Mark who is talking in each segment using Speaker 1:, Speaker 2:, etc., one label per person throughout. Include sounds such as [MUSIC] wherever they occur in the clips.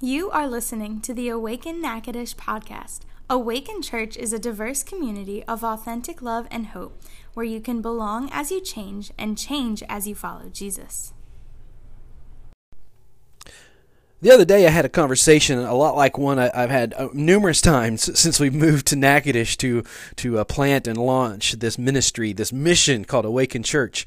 Speaker 1: You are listening to the Awaken Natchitoches podcast. Awaken Church is a diverse community of authentic love and hope where you can belong as you change and change as you follow Jesus.
Speaker 2: The other day, I had a conversation a lot like one I, have had uh, numerous times [LAUGHS] since we moved to Natchitoches to to uh, plant and launch this ministry, this mission called Awaken Church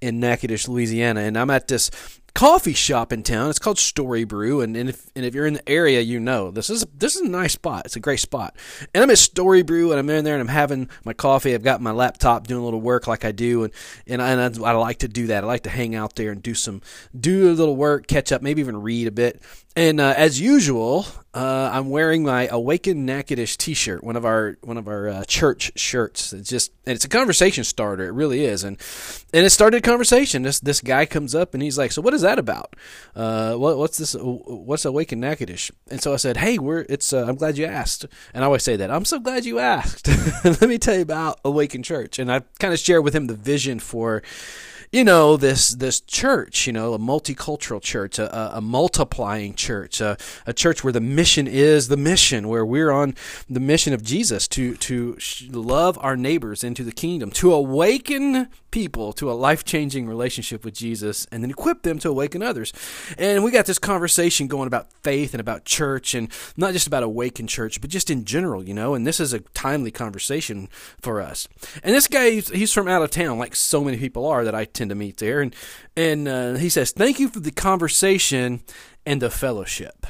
Speaker 2: in Natchitoches, Louisiana. And I'm at this coffee shop in town. It's called Story Brew, and, and if and if you're in the area, you know this is this is a nice spot. It's a great spot. And I'm at Story Brew, and I'm in there, and I'm having my coffee. I've got my laptop doing a little work like I do, and and I, and I, I like to do that. I like to hang out there and do some do a little work, catch up, maybe even read a bit. And uh, as usual, uh, I'm wearing my Awaken Natchitoches T-shirt, one of our one of our uh, church shirts. It's just and it's a conversation starter. It really is, and and it started a conversation. This this guy comes up and he's like, "So what is that about? Uh, what, what's this? What's Awaken Natchitoches?" And so I said, "Hey, we're it's. Uh, I'm glad you asked." And I always say that I'm so glad you asked. [LAUGHS] Let me tell you about Awaken Church, and I kind of share with him the vision for you know this this church you know a multicultural church a, a multiplying church a, a, church where the mission is the mission where we're on the mission of jesus to to love our neighbors into the kingdom to awaken people to a life-changing relationship with jesus and then equip them to awaken others. And we got this conversation going about faith and about church and not just about awaken church but just in general you know and this is a timely conversation for us. And this guy he's from out of town like so many people are that i tend to meet there, and and uh, he says, "Thank you for the conversation and the fellowship."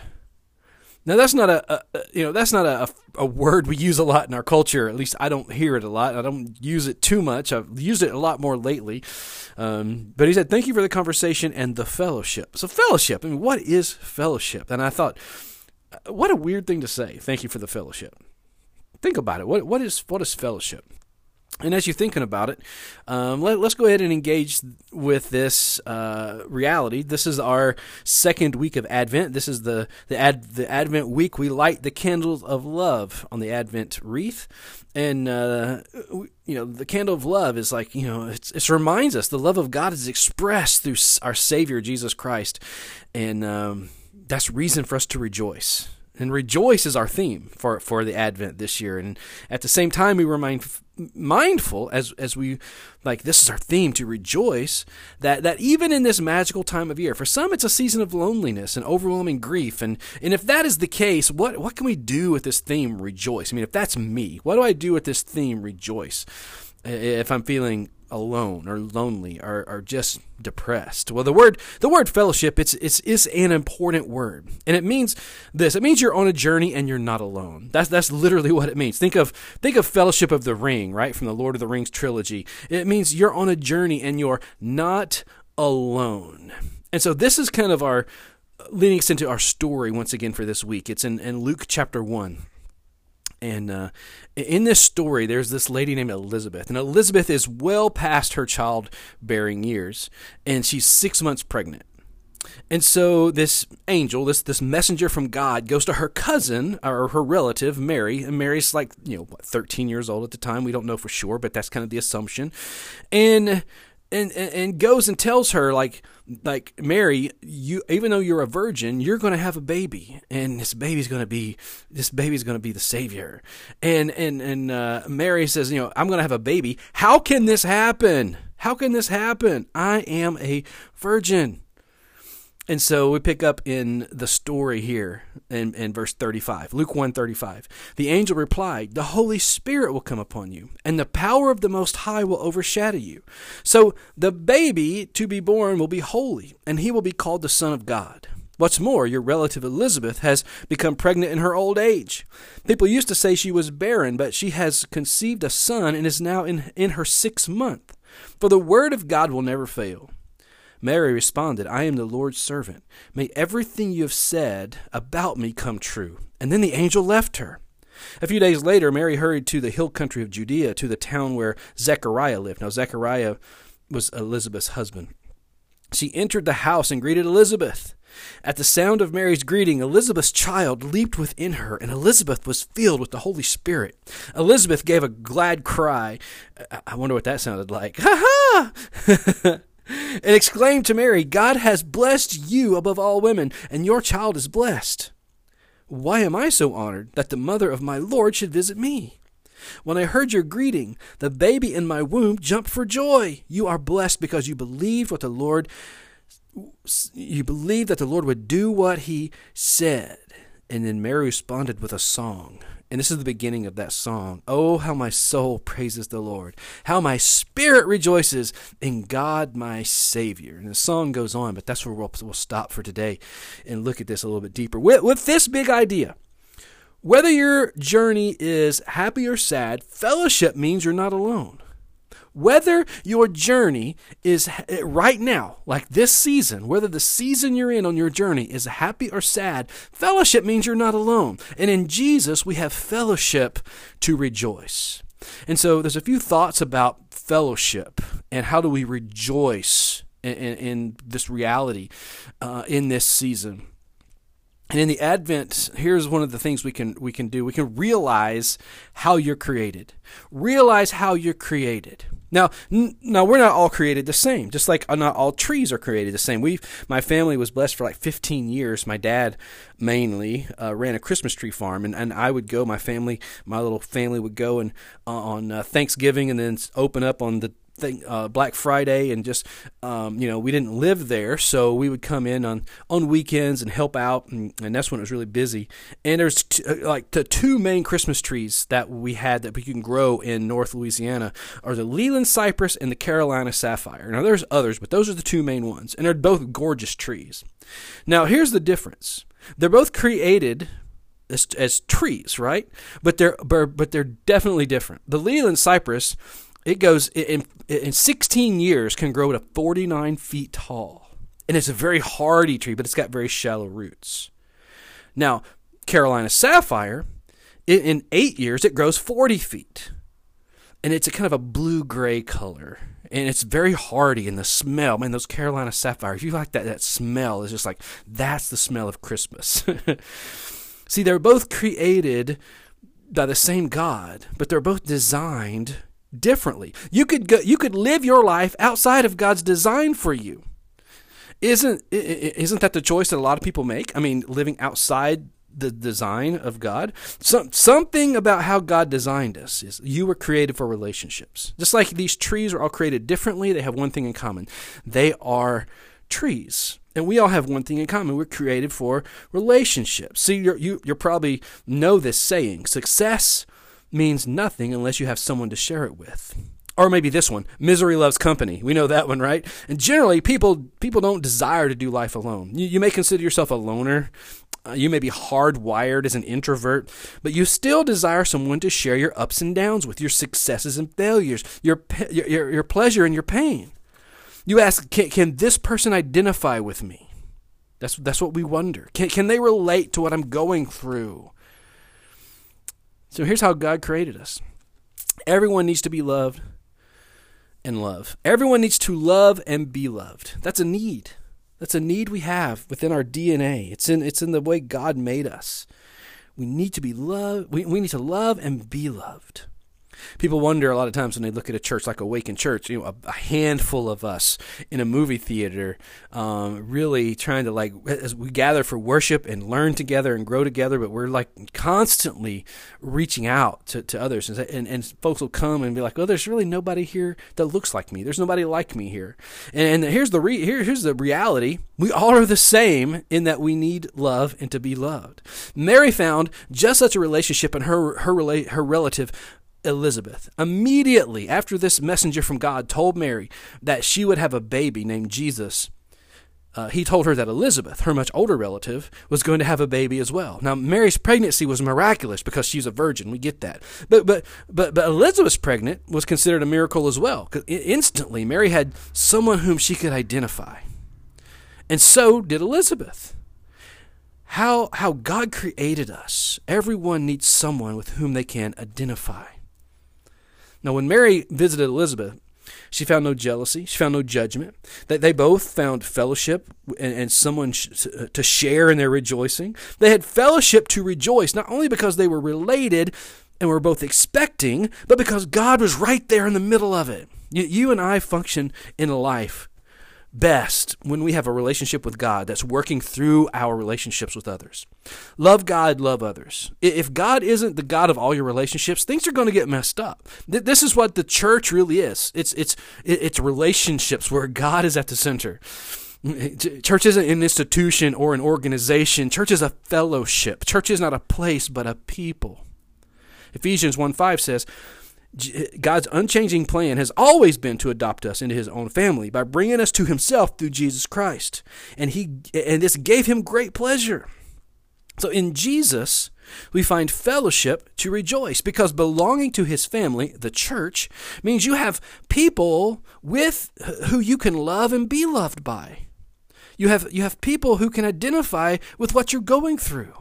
Speaker 2: Now that's not a, a you know that's not a, a word we use a lot in our culture. At least I don't hear it a lot. I don't use it too much. I've used it a lot more lately. Um, but he said, "Thank you for the conversation and the fellowship." So fellowship. I mean, what is fellowship? And I thought, uh, what a weird thing to say. Thank you for the fellowship. Think about it. What what is what is fellowship? And as you're thinking about it, um, let, us go ahead and engage with this uh, reality. This is our second week of Advent. This is the the, ad, the Advent week. We light the candles of love on the Advent wreath, and uh, you know the candle of love is like you know it reminds us the love of God is expressed through our Savior Jesus Christ, and um, that's reason for us to rejoice. And rejoice is our theme for, for the Advent this year. And at the same time, we remain mindful as as we like this is our theme to rejoice that that even in this magical time of year for some it's a season of loneliness and overwhelming grief. And and if that is the case what what can we do with this theme rejoice? I mean if that's me what do i do with this theme rejoice? If i'm feeling alone or lonely or, or just depressed. Well, the word the word fellowship it's it's is an important word, and it means this. It means you're on a journey and you're not alone. That's that's literally what it means. Think of think of Fellowship of the Ring, right from the Lord of the Rings trilogy. It means you're on a journey and you're not alone. And so this is kind of our leading us into our story once again for this week. It's in, in Luke chapter one. And uh, in this story, there's this lady named Elizabeth, and Elizabeth is well past her childbearing years, and she's six months pregnant. And so this angel, this this messenger from God, goes to her cousin or her relative Mary, and Mary's like you know what, 13 years old at the time. We don't know for sure, but that's kind of the assumption. And and, and goes and tells her like like Mary, you even though you're a virgin, you're going to have a baby, and this baby's going to be this baby's going to be the savior. And and and uh, Mary says, you know, I'm going to have a baby. How can this happen? How can this happen? I am a virgin. And so we pick up in the story here in, in verse 35, Luke 1 35. The angel replied, The Holy Spirit will come upon you, and the power of the Most High will overshadow you. So the baby to be born will be holy, and he will be called the Son of God. What's more, your relative Elizabeth has become pregnant in her old age. People used to say she was barren, but she has conceived a son and is now in, in her sixth month. For the word of God will never fail. Mary responded, I am the Lord's servant. May everything you have said about me come true. And then the angel left her. A few days later, Mary hurried to the hill country of Judea, to the town where Zechariah lived. Now, Zechariah was Elizabeth's husband. She entered the house and greeted Elizabeth. At the sound of Mary's greeting, Elizabeth's child leaped within her, and Elizabeth was filled with the Holy Spirit. Elizabeth gave a glad cry. I wonder what that sounded like. [LAUGHS] Ha ha! [LAUGHS] and exclaimed to Mary, God has blessed you above all women, and your child is blessed. Why am I so honored that the mother of my Lord should visit me? When I heard your greeting, the baby in my womb jumped for joy. You are blessed because you believed what the Lord you believed that the Lord would do what he said. And then Mary responded with a song. And this is the beginning of that song. Oh, how my soul praises the Lord. How my spirit rejoices in God my Savior. And the song goes on, but that's where we'll, we'll stop for today and look at this a little bit deeper. With, with this big idea, whether your journey is happy or sad, fellowship means you're not alone. Whether your journey is right now, like this season, whether the season you're in on your journey is happy or sad, fellowship means you're not alone. And in Jesus, we have fellowship to rejoice. And so there's a few thoughts about fellowship and how do we rejoice in, in, in this reality uh, in this season. And in the Advent, here's one of the things we can we can do. We can realize how you're created. Realize how you're created. Now, n- now we're not all created the same. Just like uh, not all trees are created the same. We, my family was blessed for like 15 years. My dad mainly uh, ran a Christmas tree farm, and, and I would go. My family, my little family, would go and uh, on uh, Thanksgiving, and then open up on the thing, uh, Black Friday, and just um, you know we didn't live there, so we would come in on on weekends and help out, and, and that's when it was really busy. And there's t- uh, like the two main Christmas trees that we had that we can grow in North Louisiana are the Leyland cypress and the Carolina sapphire. Now there's others, but those are the two main ones, and they're both gorgeous trees. Now here's the difference: they're both created as, as, trees, right? But they're but they're definitely different. The Leyland cypress it goes in, in 16 years can grow to 49 feet tall. And it's a very hardy tree, but it's got very shallow roots. Now, Carolina sapphire, in eight years, it grows 40 feet. And it's a kind of a blue gray color. And it's very hardy. And the smell, man, those Carolina sapphires, if you like that, that smell is just like, that's the smell of Christmas. [LAUGHS] See, they're both created by the same God, but they're both designed differently. You could go, you could live your life outside of God's design for you. Isn't isn't that the choice that a lot of people make? I mean, living outside the design of God. Some, something about how God designed us is you were created for relationships. Just like these trees are all created differently, they have one thing in common. They are trees. And we all have one thing in common. We're created for relationships. See, you you probably know this saying success means nothing unless you have someone to share it with. Or maybe this one, misery loves company. We know that one, right? And generally, people people don't desire to do life alone. You, you may consider yourself a loner. Uh, you may be hardwired as an introvert, but you still desire someone to share your ups and downs with, your successes and failures, your your, your pleasure and your pain. You ask, can, can this person identify with me? That's that's what we wonder. Can can they relate to what I'm going through? So here's how God created us everyone needs to be loved and love. Everyone needs to love and be loved. That's a need. That's a need we have within our DNA. It's in it's in the way God made us. We need to be loved. We, we need to love and be loved. People wonder a lot of times when they look at a church like Awaken Church, you know, a, a handful of us in a movie theater, um, really trying to like as we gather for worship and learn together and grow together, but we're like constantly reaching out to, to others, and, and, and folks will come and be like, "Well, there's really nobody here that looks like me. There's nobody like me here." And, and here's the re- here, here's the reality: we all are the same in that we need love and to be loved. Mary found just such a relationship in her her her relative Elizabeth. Immediately after this messenger from God told Mary that she would have a baby named Jesus, uh, he told her that Elizabeth, her much older relative, was going to have a baby as well. Now, Mary's pregnancy was miraculous because she's a virgin. We get that. But but but but Elizabeth's pregnant was considered a miracle as well. Instantly, Mary had someone whom she could identify, and so did Elizabeth. How how God created us. Everyone needs someone with whom they can identify. Now, when Mary visited Elizabeth, she found no jealousy. She found no judgment. They, they both found fellowship and, and someone sh- uh, to share in their rejoicing. They had fellowship to rejoice, not only because they were related and were both expecting, but because God was right there in the middle of it. You, you and I function in life best when we have a relationship with God that's working through our relationships with others. Love God, love others. If God isn't the God of all your relationships, things are going to get messed up. This is what the church really is. It's it's it's relationships where God is at the center. Church isn't an institution or an organization. Church is a fellowship. Church is not a place, but a people. Ephesians 1 5 says, God's unchanging plan has always been to adopt us into his own family by bringing us to himself through Jesus Christ. And he and this gave him great pleasure. So in Jesus, we find fellowship to rejoice because belonging to his family, the church, means you have people with who you can love and be loved by. You have you have people who can identify with what you're going through.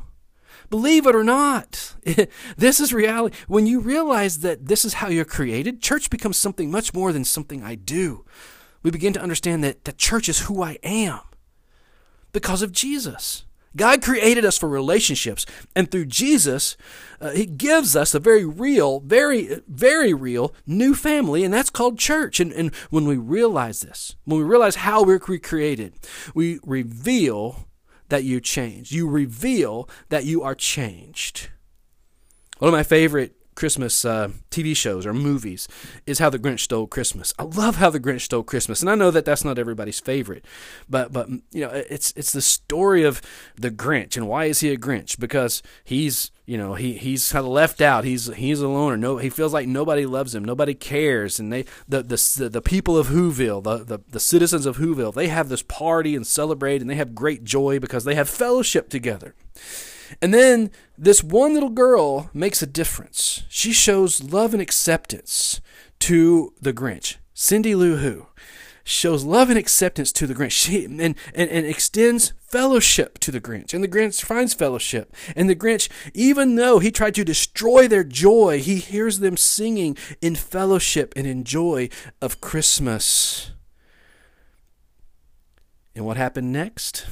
Speaker 2: Believe it or not, [LAUGHS] this is reality. When you realize that this is how you're created, church becomes something much more than something I do. We begin to understand that the church is who I am because of Jesus. God created us for relationships, and through Jesus, uh, He gives us a very real, very, very real new family, and that's called church. And, and when we realize this, when we realize how we're created, we reveal that you change. You reveal that you are changed. One of my favorite Christmas uh, TV shows or movies is How the Grinch Stole Christmas. I love How the Grinch Stole Christmas, and I know that that's not everybody's favorite, but but you know it's it's the story of the Grinch and why is he a Grinch? Because he's you know he he's kind of left out. He's he's a loner. No, he feels like nobody loves him. Nobody cares, and they the the the people of Whoville, the the, the citizens of Whoville, they have this party and celebrate, and they have great joy because they have fellowship together. And then this one little girl makes a difference. She shows love and acceptance to the Grinch. Cindy Lou Who shows love and acceptance to the Grinch. She and, and, and extends fellowship to the Grinch. And the Grinch finds fellowship. And the Grinch, even though he tried to destroy their joy, he hears them singing in fellowship and in joy of Christmas. And what happened next?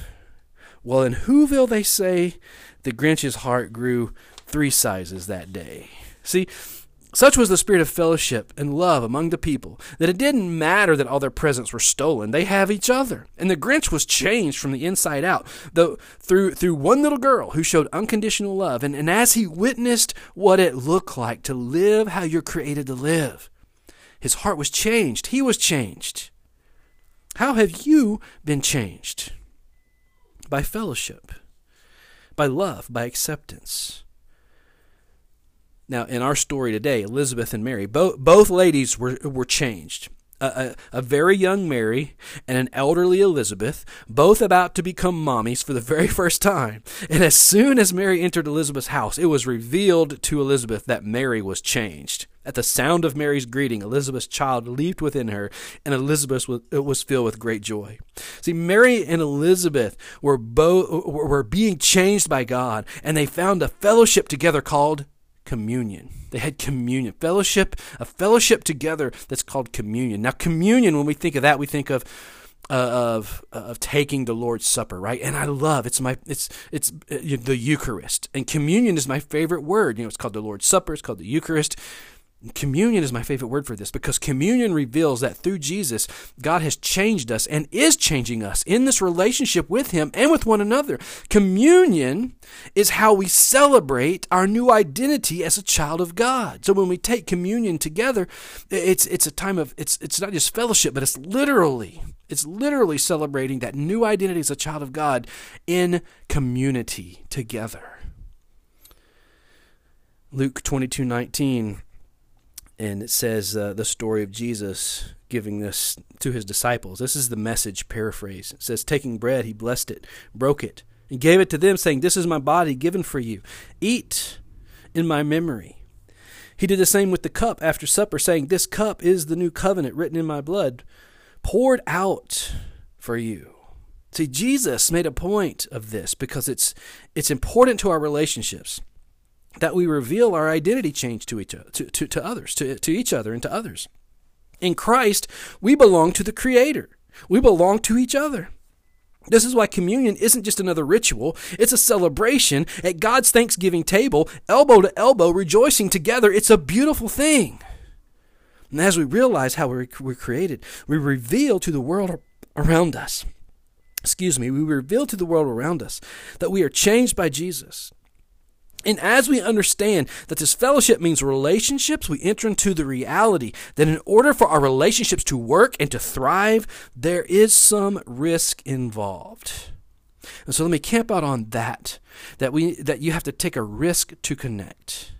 Speaker 2: Well, in Whoville, they say the Grinch's heart grew three sizes that day. See, such was the spirit of fellowship and love among the people that it didn't matter that all their presents were stolen. They have each other. And the Grinch was changed from the inside out though, through, through one little girl who showed unconditional love. And, and as he witnessed what it looked like to live how you're created to live, his heart was changed. He was changed. How have you been changed? By fellowship by love, by acceptance. Now, in our story today, Elizabeth and Mary, both, both ladies were, were changed. A, a, a, very young Mary and an elderly Elizabeth, both about to become mommies for the very [LAUGHS] first time. And as soon as Mary entered Elizabeth's house, it was revealed to Elizabeth that Mary was changed. At the sound of Mary's greeting, Elizabeth's child leaped within her, and Elizabeth was filled with great joy. See, Mary and Elizabeth were both were being changed by God, and they found a fellowship together called communion. They had communion, fellowship, a fellowship together that's called communion. Now, communion, when we think of that, we think of uh, of of taking the Lord's Supper, right? And I love it's my it's it's uh, the Eucharist, and communion is my favorite word. You know, it's called the Lord's Supper. It's called the Eucharist. Communion is my favorite word for this because communion reveals that through Jesus, God has changed us and is changing us in this relationship with Him and with one another. Communion is how we celebrate our new identity as a child of God. So when we take communion together, it's it's a time of it's it's not just fellowship, but it's literally it's literally celebrating that new identity as a child of God in community together. Luke twenty two nineteen and it says uh, the story of Jesus giving this to his disciples. This is the message paraphrase. It says, Taking bread, he blessed it, broke it, and gave it to them, saying, This is my body given for you. Eat in my memory. He did the same with the cup after supper, saying, This cup is the new covenant written in my blood, poured out for you. See, Jesus made a point of this because it's it's important to our relationships that we reveal our identity change to each other, to, to, to others, to, to each other and to others. In Christ, we belong to the Creator. We belong to each other. This is why communion isn't just another ritual, it's a celebration at God's Thanksgiving table, elbow to elbow, rejoicing together. It's a beautiful thing. And as we realize how we're, we're created, we reveal to the world around us. Excuse me, we reveal to the world around us that we are changed by Jesus. And as we understand that this fellowship means relationships, we enter into the reality that in order for our relationships to work and to thrive, there is some risk involved. And so let me camp out on that. That we that you have to take a risk to connect.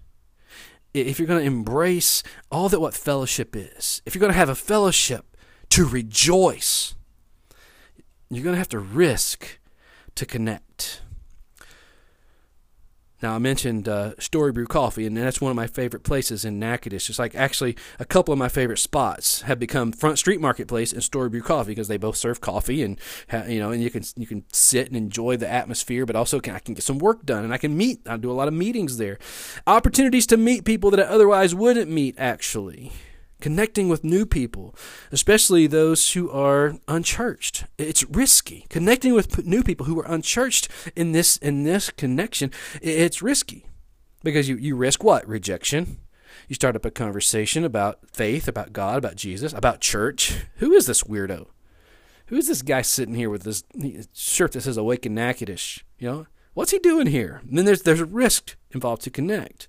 Speaker 2: If you're going to embrace all that what fellowship is, if you're going to have a fellowship to rejoice, you're going to have to risk to connect. Now, I mentioned uh, Story Brew Coffee, and that's one of my favorite places in Natchitoches. It's like actually a couple of my favorite spots have become Front Street Marketplace and Story Brew Coffee because they both serve coffee, and you know, and you can you can sit and enjoy the atmosphere, but also can, I can get some work done, and I can meet. I do a lot of meetings there, opportunities to meet people that I otherwise wouldn't meet. Actually, connecting with new people, especially those who are unchurched. It's risky. Connecting with new people who are unchurched in this in this connection, it's risky because you, you risk what? Rejection. You start up a conversation about faith, about God, about Jesus, about church. Who is this weirdo? Who is this guy sitting here with this shirt that says "Awaken Natchitoches"? You know, what's he doing here? And then there's there's a risk involved to connect.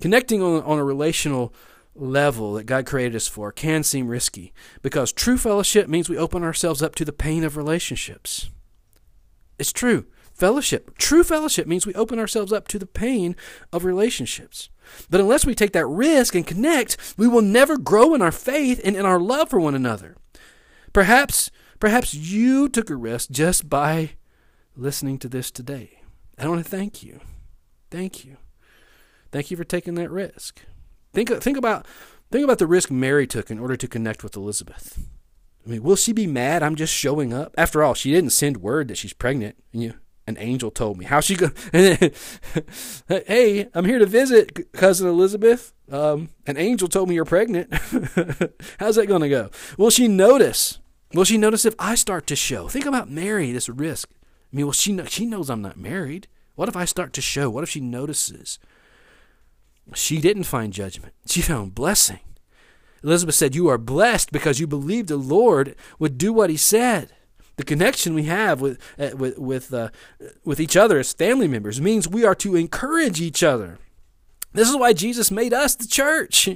Speaker 2: Connecting on on a relational level that God created us for can seem risky because true fellowship means we open ourselves up to the pain of relationships. It's true. Fellowship, true fellowship means we open ourselves up to the pain of relationships. But unless we take that risk and connect, we will never grow in our faith and in our love for one another. Perhaps perhaps you took a risk just by listening to this today. I want to thank you. Thank you. Thank you for taking that risk. Think think about think about the risk Mary took in order to connect with Elizabeth. I mean, will she be mad? I'm just showing up. After all, she didn't send word that she's pregnant. You, an angel told me. How she go? [LAUGHS] hey, I'm here to visit cousin Elizabeth. Um, an angel told me you're pregnant. [LAUGHS] How's that going to go? Will she notice? Will she notice if I start to show? Think about Mary. This risk. I mean, well, she know, she knows I'm not married. What if I start to show? What if she notices? She didn't find judgment, she found blessing. Elizabeth said, You are blessed because you believed the Lord would do what he said. The connection we have with, uh, with, with, uh, with each other as family members means we are to encourage each other. This is why Jesus made us the church.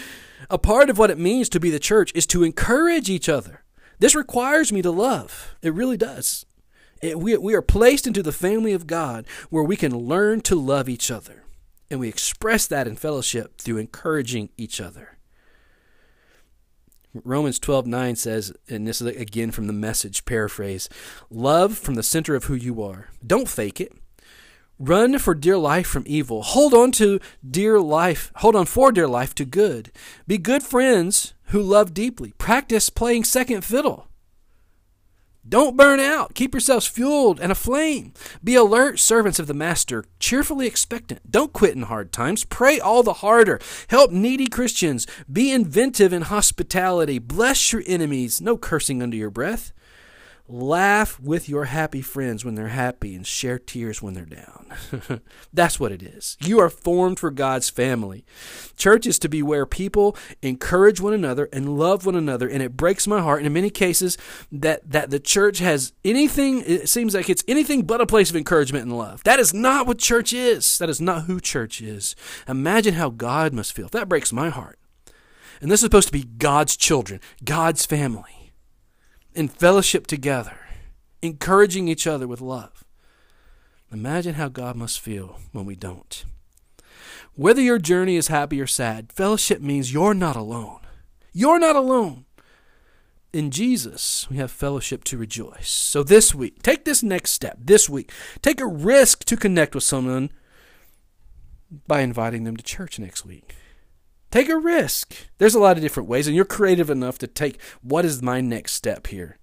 Speaker 2: [LAUGHS] A part of what it means to be the church is to encourage each other. This requires me to love. It really does. It, we, we are placed into the family of God where we can learn to love each other. And we express that in fellowship through encouraging each other. Romans 12:9 says, and this is again from the message paraphrase, love from the center of who you are. Don't fake it. Run for dear life from evil. Hold on to dear life. Hold on for dear life to good. Be good friends who love deeply. Practice playing second fiddle. Don't burn out. Keep yourselves fueled and aflame. Be alert, servants of the Master, cheerfully expectant. Don't quit in hard times. Pray all the harder. Help needy Christians. Be inventive in hospitality. Bless your enemies. No cursing under your breath. Laugh with your happy friends when they're happy and share tears when they're down. [LAUGHS] That's what it is. You are formed for God's family. Church is to be where people encourage one another and love one another. And it breaks my heart in many cases that, that the church has anything, it seems like it's anything but a place of encouragement and love. That is not what church is. That is not who church is. Imagine how God must feel. That breaks my heart. And this is supposed to be God's children, God's family in fellowship together, encouraging each other with love. Imagine how God must feel when we don't. Whether your journey is happy or sad, fellowship means you're not alone. You're not alone. In Jesus, we have fellowship to rejoice. So this week, take this next step. This week, take a risk to connect with someone by inviting them to church next week. Take a risk. There's a lot of different ways, and you're creative enough to take what is my next step here.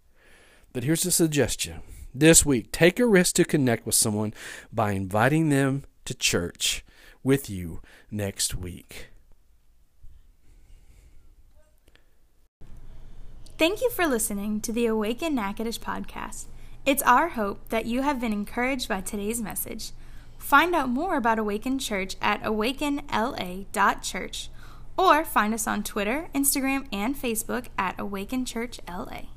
Speaker 2: But here's a suggestion. This week, take a risk to connect with someone by inviting them to church with you next week.
Speaker 1: Thank you for listening to the Awaken Natchitoches podcast. It's our hope that you have been encouraged by today's message. Find out more about Awaken Church at awakenla.church or find us on Twitter, Instagram, and Facebook at Awaken Church LA.